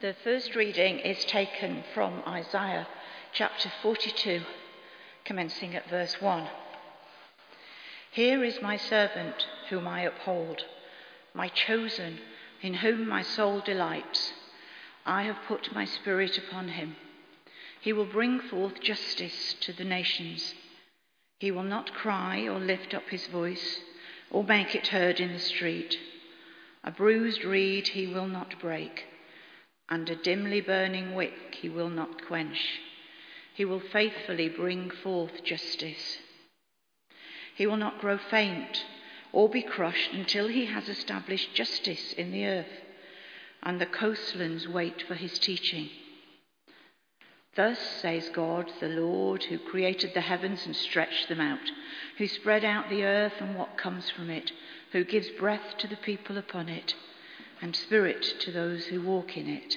The first reading is taken from Isaiah chapter 42, commencing at verse 1. Here is my servant whom I uphold, my chosen, in whom my soul delights. I have put my spirit upon him. He will bring forth justice to the nations. He will not cry or lift up his voice or make it heard in the street. A bruised reed he will not break and a dimly burning wick he will not quench. He will faithfully bring forth justice. He will not grow faint or be crushed until he has established justice in the earth, and the coastlands wait for his teaching. Thus says God, the Lord, who created the heavens and stretched them out, who spread out the earth and what comes from it, who gives breath to the people upon it and spirit to those who walk in it.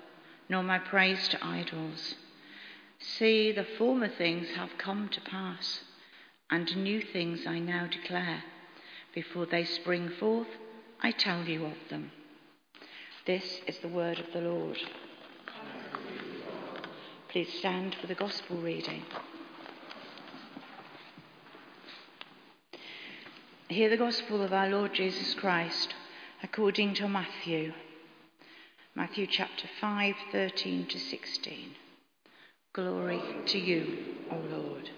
nor my praise to idols. See, the former things have come to pass, and new things I now declare. Before they spring forth, I tell you of them. This is the word of the Lord. Please stand for the gospel reading. Hear the gospel of our Lord Jesus Christ according to Matthew. Matthew chapter 5, 13 to 16. Glory to you, O Lord.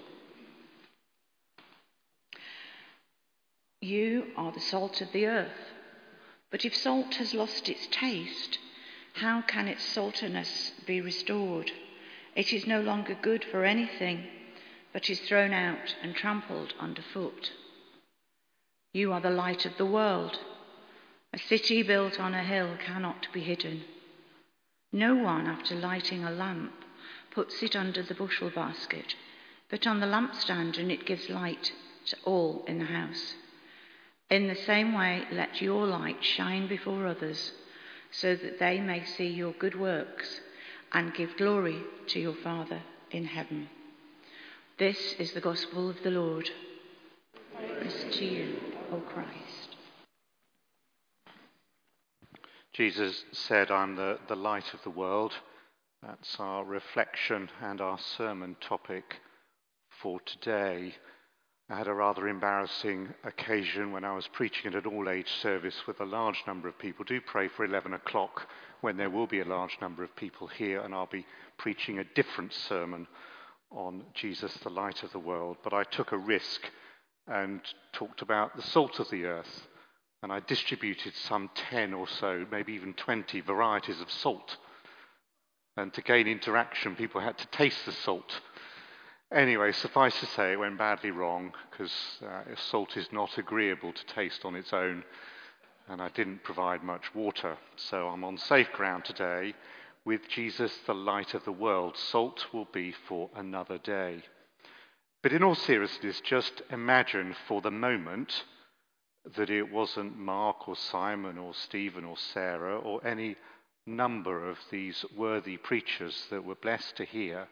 You are the salt of the earth. But if salt has lost its taste, how can its saltiness be restored? It is no longer good for anything, but is thrown out and trampled underfoot. You are the light of the world. A city built on a hill cannot be hidden. No one, after lighting a lamp, puts it under the bushel basket, but on the lampstand, and it gives light to all in the house. In the same way, let your light shine before others, so that they may see your good works and give glory to your Father in heaven. This is the gospel of the Lord. Praise to you, O Christ. Jesus said, I'm the, the light of the world. That's our reflection and our sermon topic for today. I had a rather embarrassing occasion when I was preaching at an all age service with a large number of people. Do pray for 11 o'clock when there will be a large number of people here, and I'll be preaching a different sermon on Jesus, the light of the world. But I took a risk and talked about the salt of the earth and I distributed some 10 or so, maybe even 20 varieties of salt. And to gain interaction, people had to taste the salt. Anyway, suffice to say, it went badly wrong because uh, salt is not agreeable to taste on its own, and I didn't provide much water. So I'm on safe ground today. With Jesus, the light of the world, salt will be for another day. But in all seriousness, just imagine for the moment that it wasn't Mark or Simon or Stephen or Sarah or any number of these worthy preachers that were blessed to hear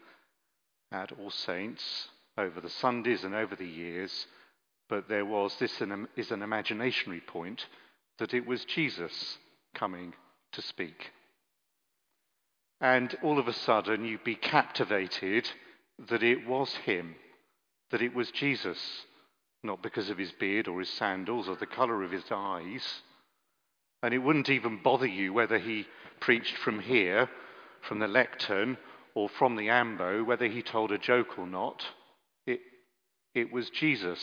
at All Saints over the Sundays and over the years, but there was this is an imaginary point that it was Jesus coming to speak. And all of a sudden, you'd be captivated that it was him, that it was Jesus not because of his beard or his sandals or the colour of his eyes. And it wouldn't even bother you whether he preached from here, from the lectern, or from the ambo, whether he told a joke or not. It, it was Jesus.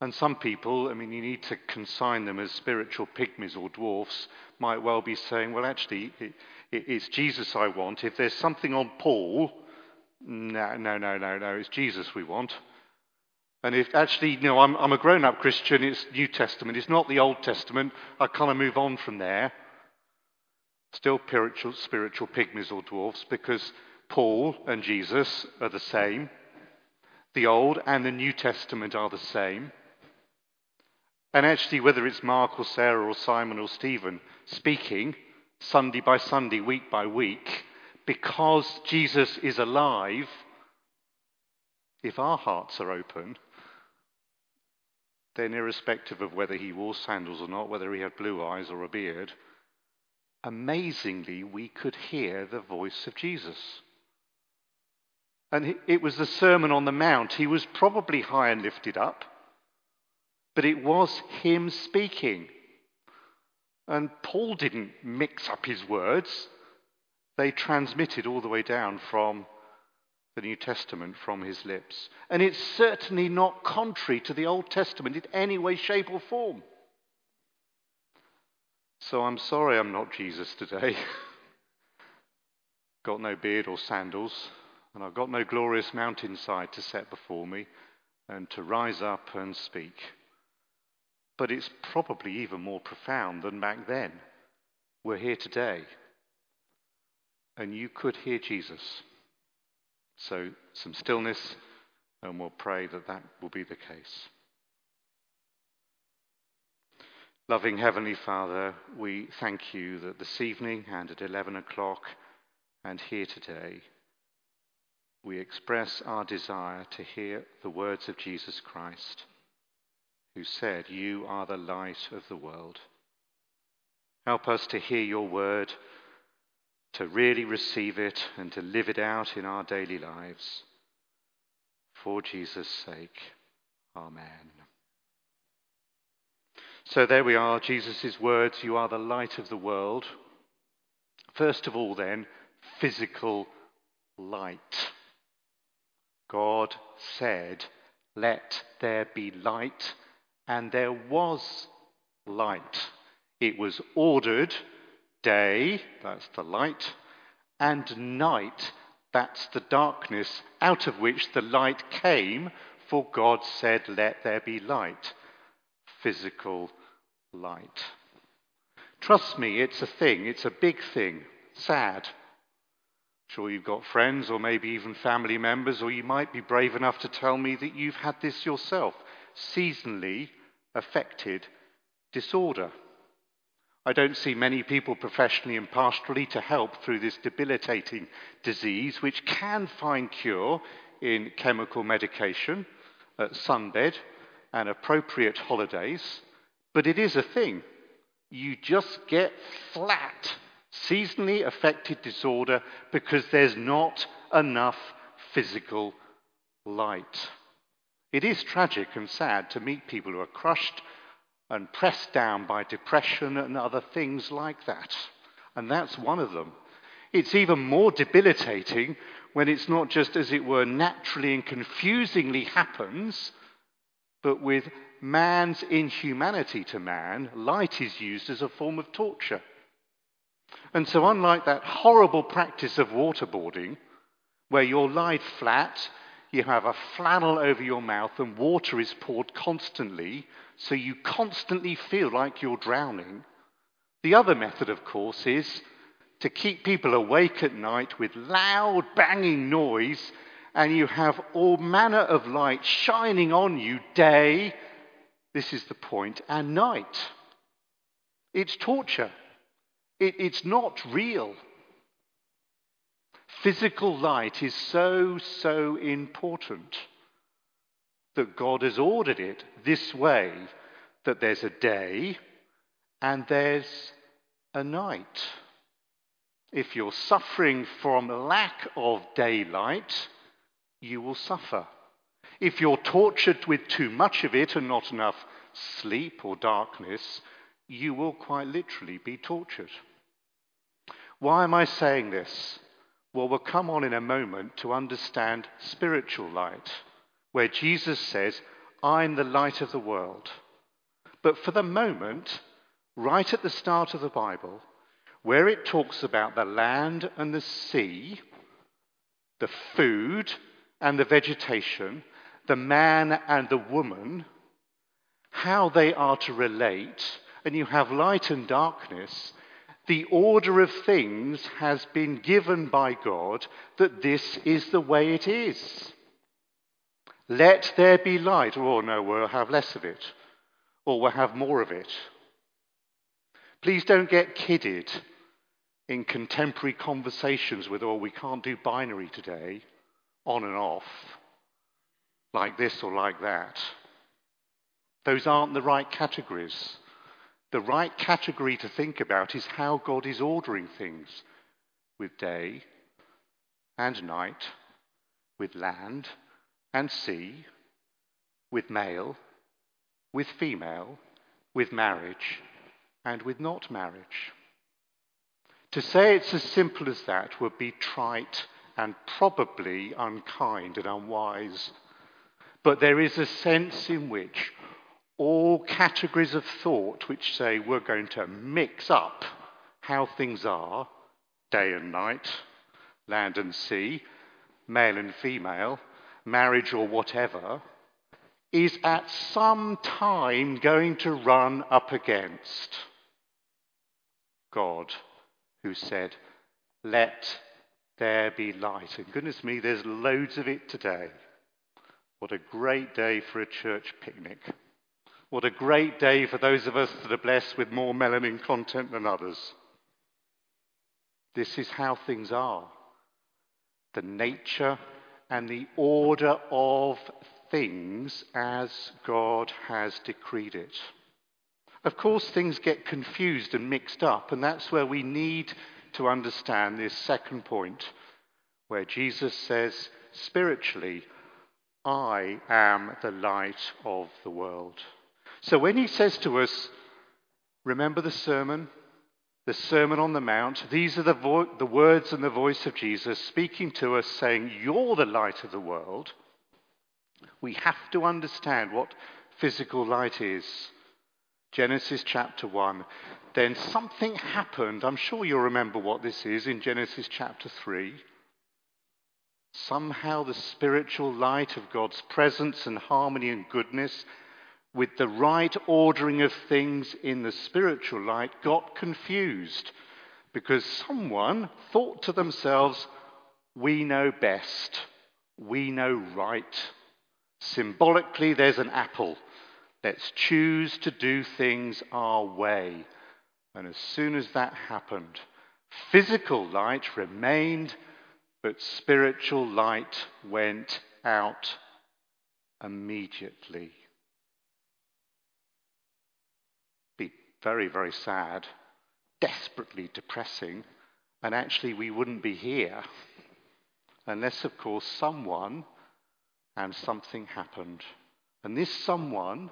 And some people, I mean, you need to consign them as spiritual pygmies or dwarfs, might well be saying, well, actually, it, it, it's Jesus I want. If there's something on Paul, no, no, no, no, no, it's Jesus we want. And if actually, you know, I'm, I'm a grown up Christian, it's New Testament, it's not the Old Testament, I kind of move on from there. Still spiritual, spiritual pygmies or dwarfs because Paul and Jesus are the same. The Old and the New Testament are the same. And actually, whether it's Mark or Sarah or Simon or Stephen speaking Sunday by Sunday, week by week, because Jesus is alive, if our hearts are open, then irrespective of whether he wore sandals or not, whether he had blue eyes or a beard, amazingly we could hear the voice of Jesus. And it was the Sermon on the Mount. He was probably high and lifted up, but it was him speaking. And Paul didn't mix up his words, they transmitted all the way down from the New Testament from his lips. And it's certainly not contrary to the Old Testament in any way, shape, or form. So I'm sorry I'm not Jesus today. got no beard or sandals, and I've got no glorious mountainside to set before me and to rise up and speak. But it's probably even more profound than back then. We're here today, and you could hear Jesus. So, some stillness, and we'll pray that that will be the case. Loving Heavenly Father, we thank you that this evening and at 11 o'clock and here today, we express our desire to hear the words of Jesus Christ, who said, You are the light of the world. Help us to hear your word to really receive it and to live it out in our daily lives. For Jesus' sake, Amen. So there we are, Jesus' words, You are the light of the world. First of all, then, physical light. God said, Let there be light, and there was light. It was ordered day, that's the light, and night, that's the darkness out of which the light came, for God said, Let there be light. Physical light. Trust me, it's a thing, it's a big thing. Sad. Sure, you've got friends or maybe even family members, or you might be brave enough to tell me that you've had this yourself seasonally affected disorder. I don't see many people professionally and pastorally to help through this debilitating disease, which can find cure in chemical medication, uh, sunbed, and appropriate holidays. But it is a thing. You just get flat, seasonally affected disorder because there's not enough physical light. It is tragic and sad to meet people who are crushed and pressed down by depression and other things like that. And that's one of them. It's even more debilitating when it's not just, as it were, naturally and confusingly happens, but with man's inhumanity to man, light is used as a form of torture. And so, unlike that horrible practice of waterboarding, where you're lied flat, you have a flannel over your mouth, and water is poured constantly, so you constantly feel like you're drowning. The other method, of course, is to keep people awake at night with loud banging noise, and you have all manner of light shining on you day, this is the point, and night. It's torture. It, it's not real. Physical light is so, so important that God has ordered it this way that there's a day and there's a night. If you're suffering from lack of daylight, you will suffer. If you're tortured with too much of it and not enough sleep or darkness, you will quite literally be tortured. Why am I saying this? Well, we'll come on in a moment to understand spiritual light where Jesus says, I'm the light of the world. But for the moment, right at the start of the Bible, where it talks about the land and the sea, the food and the vegetation, the man and the woman, how they are to relate, and you have light and darkness, The order of things has been given by God that this is the way it is. Let there be light. Oh, no, we'll have less of it, or we'll have more of it. Please don't get kidded in contemporary conversations with, oh, we can't do binary today, on and off, like this or like that. Those aren't the right categories. The right category to think about is how God is ordering things with day and night, with land and sea, with male, with female, with marriage, and with not marriage. To say it's as simple as that would be trite and probably unkind and unwise. But there is a sense in which all categories of thought which say we're going to mix up how things are, day and night, land and sea, male and female, marriage or whatever, is at some time going to run up against God, who said, Let there be light. And goodness me, there's loads of it today. What a great day for a church picnic. What a great day for those of us that are blessed with more melanin content than others. This is how things are. The nature and the order of things as God has decreed it. Of course, things get confused and mixed up, and that's where we need to understand this second point, where Jesus says, spiritually, I am the light of the world. So when he says to us, remember the sermon, the Sermon on the Mount, these are the, vo- the words and the voice of Jesus speaking to us, saying, You're the light of the world. We have to understand what physical light is. Genesis chapter 1. Then something happened. I'm sure you'll remember what this is in Genesis chapter 3. Somehow the spiritual light of God's presence and harmony and goodness with the right ordering of things in the spiritual light got confused because someone thought to themselves, we know best, we know right. Symbolically, there's an apple. Let's choose to do things our way. And as soon as that happened, physical light remained, but spiritual light went out immediately. Very, very sad, desperately depressing, and actually we wouldn't be here unless, of course, someone and something happened. And this someone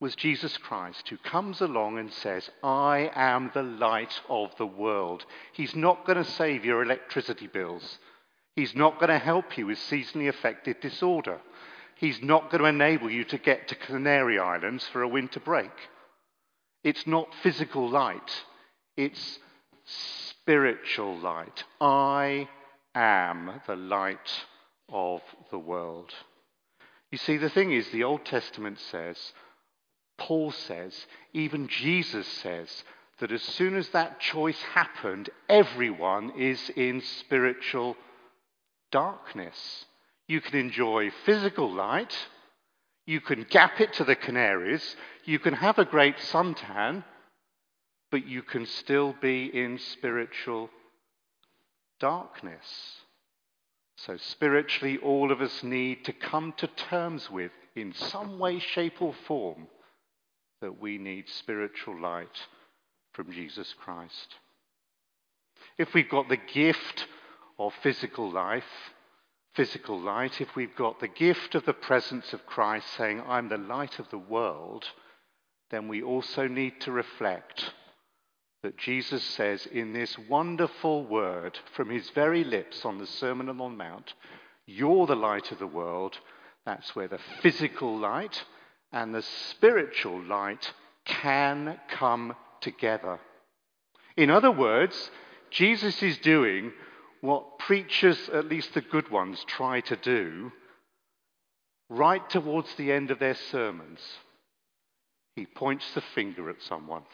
was Jesus Christ, who comes along and says, I am the light of the world. He's not going to save your electricity bills. He's not going to help you with seasonally affected disorder. He's not going to enable you to get to Canary Islands for a winter break. It's not physical light, it's spiritual light. I am the light of the world. You see, the thing is, the Old Testament says, Paul says, even Jesus says, that as soon as that choice happened, everyone is in spiritual darkness. You can enjoy physical light, you can gap it to the Canaries, you can have a great suntan, but you can still be in spiritual darkness. So, spiritually, all of us need to come to terms with, in some way, shape, or form, that we need spiritual light from Jesus Christ. If we've got the gift of physical life, physical light, if we've got the gift of the presence of Christ saying, I'm the light of the world, then we also need to reflect that Jesus says in this wonderful word from his very lips on the Sermon on the Mount, You're the light of the world. That's where the physical light and the spiritual light can come together. In other words, Jesus is doing what preachers, at least the good ones, try to do right towards the end of their sermons. He points the finger at someone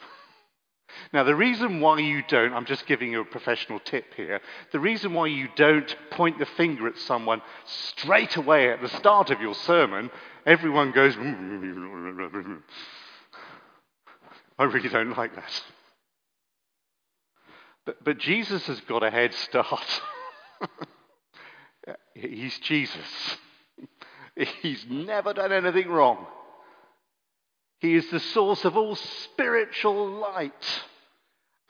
Now, the reason why you don't, I'm just giving you a professional tip here, the reason why you don't point the finger at someone straight away at the start of your sermon, everyone goes, mm, mm, mm, I really don't like that. But, but Jesus has got a head start. He's Jesus. He's never done anything wrong. He is the source of all spiritual light.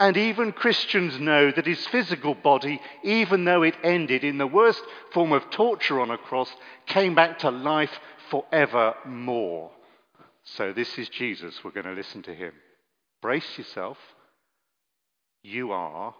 And even Christians know that his physical body, even though it ended in the worst form of torture on a cross, came back to life forevermore. So this is Jesus. We're going to listen to him. Brace yourself. You are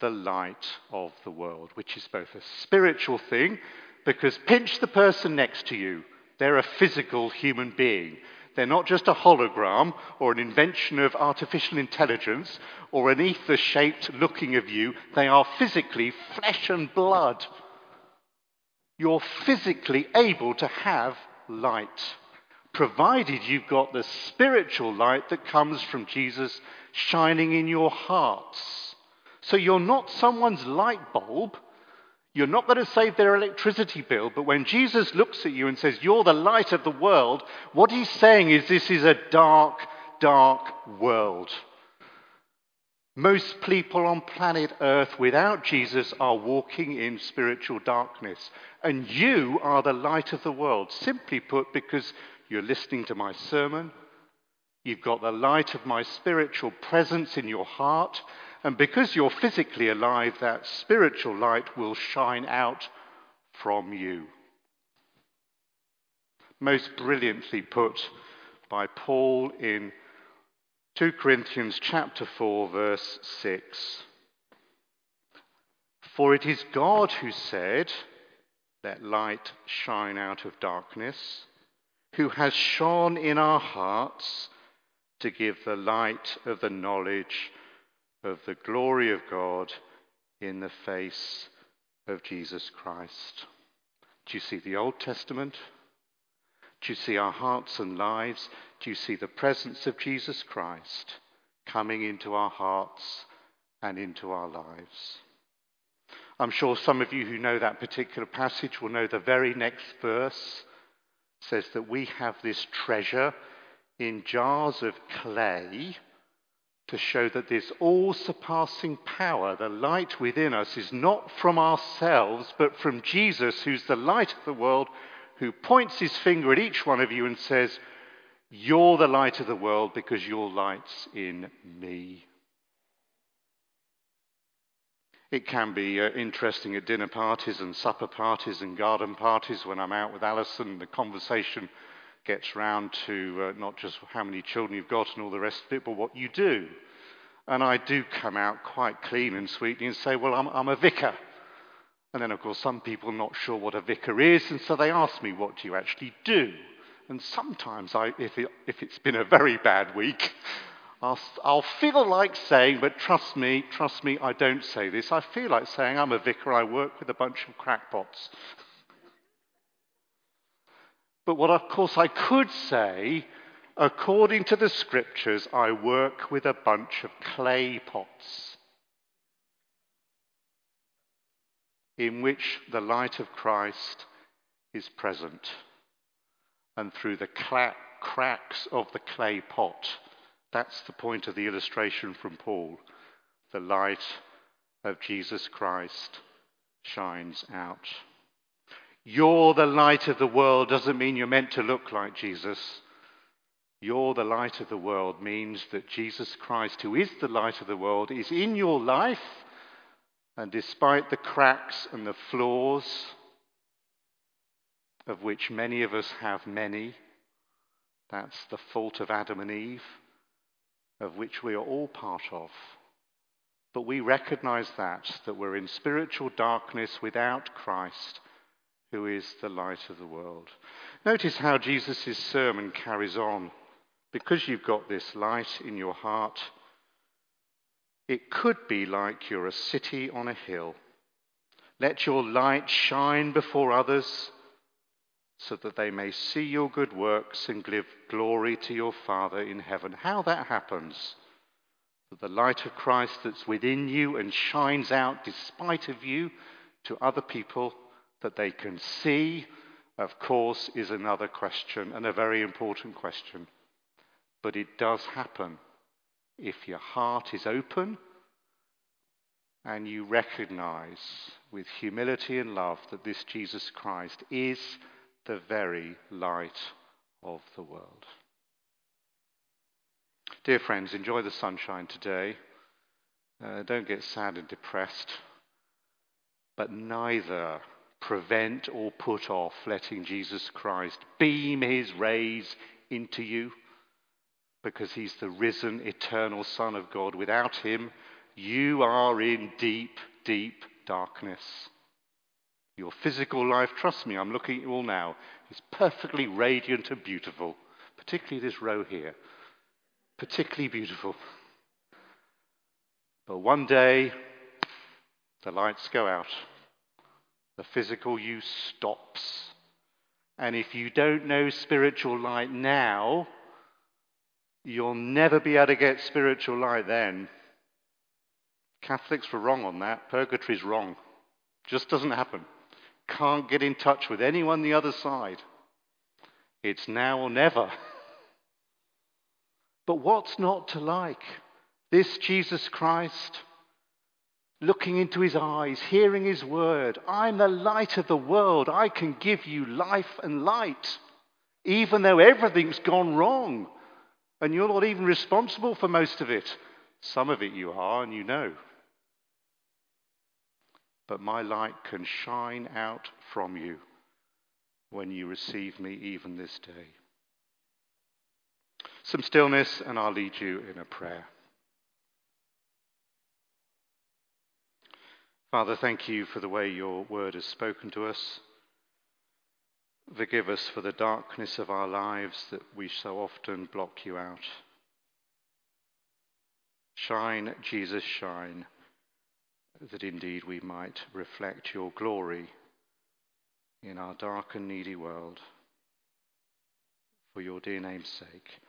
the light of the world, which is both a spiritual thing, because pinch the person next to you. They're a physical human being. They're not just a hologram or an invention of artificial intelligence or an ether shaped looking of you. They are physically flesh and blood. You're physically able to have light, provided you've got the spiritual light that comes from Jesus shining in your hearts. So you're not someone's light bulb. You're not going to save their electricity bill, but when Jesus looks at you and says, You're the light of the world, what he's saying is this is a dark, dark world. Most people on planet Earth without Jesus are walking in spiritual darkness. And you are the light of the world, simply put, because you're listening to my sermon, you've got the light of my spiritual presence in your heart, and because you're physically alive, that spiritual light will shine out from you. Most brilliantly put by Paul in 2 Corinthians chapter 4 verse 6. For it is God who said, let light shine out of darkness, who has shone in our hearts to give the light of the knowledge of the glory of God in the face of Jesus Christ. Do you see the Old Testament? Do you see our hearts and lives? Do you see the presence of Jesus Christ coming into our hearts and into our lives? I'm sure some of you who know that particular passage will know the very next verse says that we have this treasure in jars of clay to show that this all surpassing power, the light within us, is not from ourselves, but from Jesus, who's the light of the world, who points his finger at each one of you and says, You're the light of the world because your light's in me. It can be uh, interesting at dinner parties and supper parties and garden parties when I'm out with Alison. The conversation gets round to uh, not just how many children you've got and all the rest of it, but what you do. And I do come out quite clean and sweetly and say, Well, I'm, I'm a vicar. And then, of course, some people are not sure what a vicar is, and so they ask me, What do you actually do? And sometimes, I, if, it, if it's been a very bad week, I'll, I'll feel like saying, but trust me, trust me, I don't say this. I feel like saying, I'm a vicar, I work with a bunch of crackpots. But what, of course, I could say, according to the scriptures, I work with a bunch of clay pots in which the light of Christ is present. And through the cracks of the clay pot, that's the point of the illustration from Paul, the light of Jesus Christ shines out. You're the light of the world doesn't mean you're meant to look like Jesus. You're the light of the world means that Jesus Christ, who is the light of the world, is in your life. And despite the cracks and the flaws, of which many of us have many, that's the fault of Adam and Eve, of which we are all part of. But we recognize that, that we're in spiritual darkness without Christ who is the light of the world. Notice how Jesus' sermon carries on. Because you've got this light in your heart, it could be like you're a city on a hill. Let your light shine before others so that they may see your good works and give glory to your Father in heaven. How that happens? That the light of Christ that's within you and shines out despite of you to other people that they can see, of course, is another question and a very important question. But it does happen if your heart is open and you recognize with humility and love that this Jesus Christ is the very light of the world. Dear friends, enjoy the sunshine today. Uh, don't get sad and depressed, but neither prevent or put off letting Jesus Christ beam his rays into you because he's the risen, eternal Son of God. Without him, you are in deep, deep darkness. Your physical life, trust me, I'm looking at you all now, is perfectly radiant and beautiful, particularly this row here. Particularly beautiful. But one day, the lights go out, the physical you stops. And if you don't know spiritual light now, you'll never be able to get spiritual light then. Catholics were wrong on that. Purgatory's wrong. Just doesn't happen. Can't get in touch with anyone the other side. It's now or never. But what's not to like? This Jesus Christ, looking into his eyes, hearing his word. I'm the light of the world. I can give you life and light, even though everything's gone wrong. And you're not even responsible for most of it. Some of it you are, and you know but my light can shine out from you when you receive me even this day. Some stillness, and I'll lead you in a prayer. Father, thank you for the way your word has spoken to us. Forgive us for the darkness of our lives that we so often block you out. Shine, Jesus, shine that indeed we might reflect your glory in our dark and needy world. For your dear name's sake.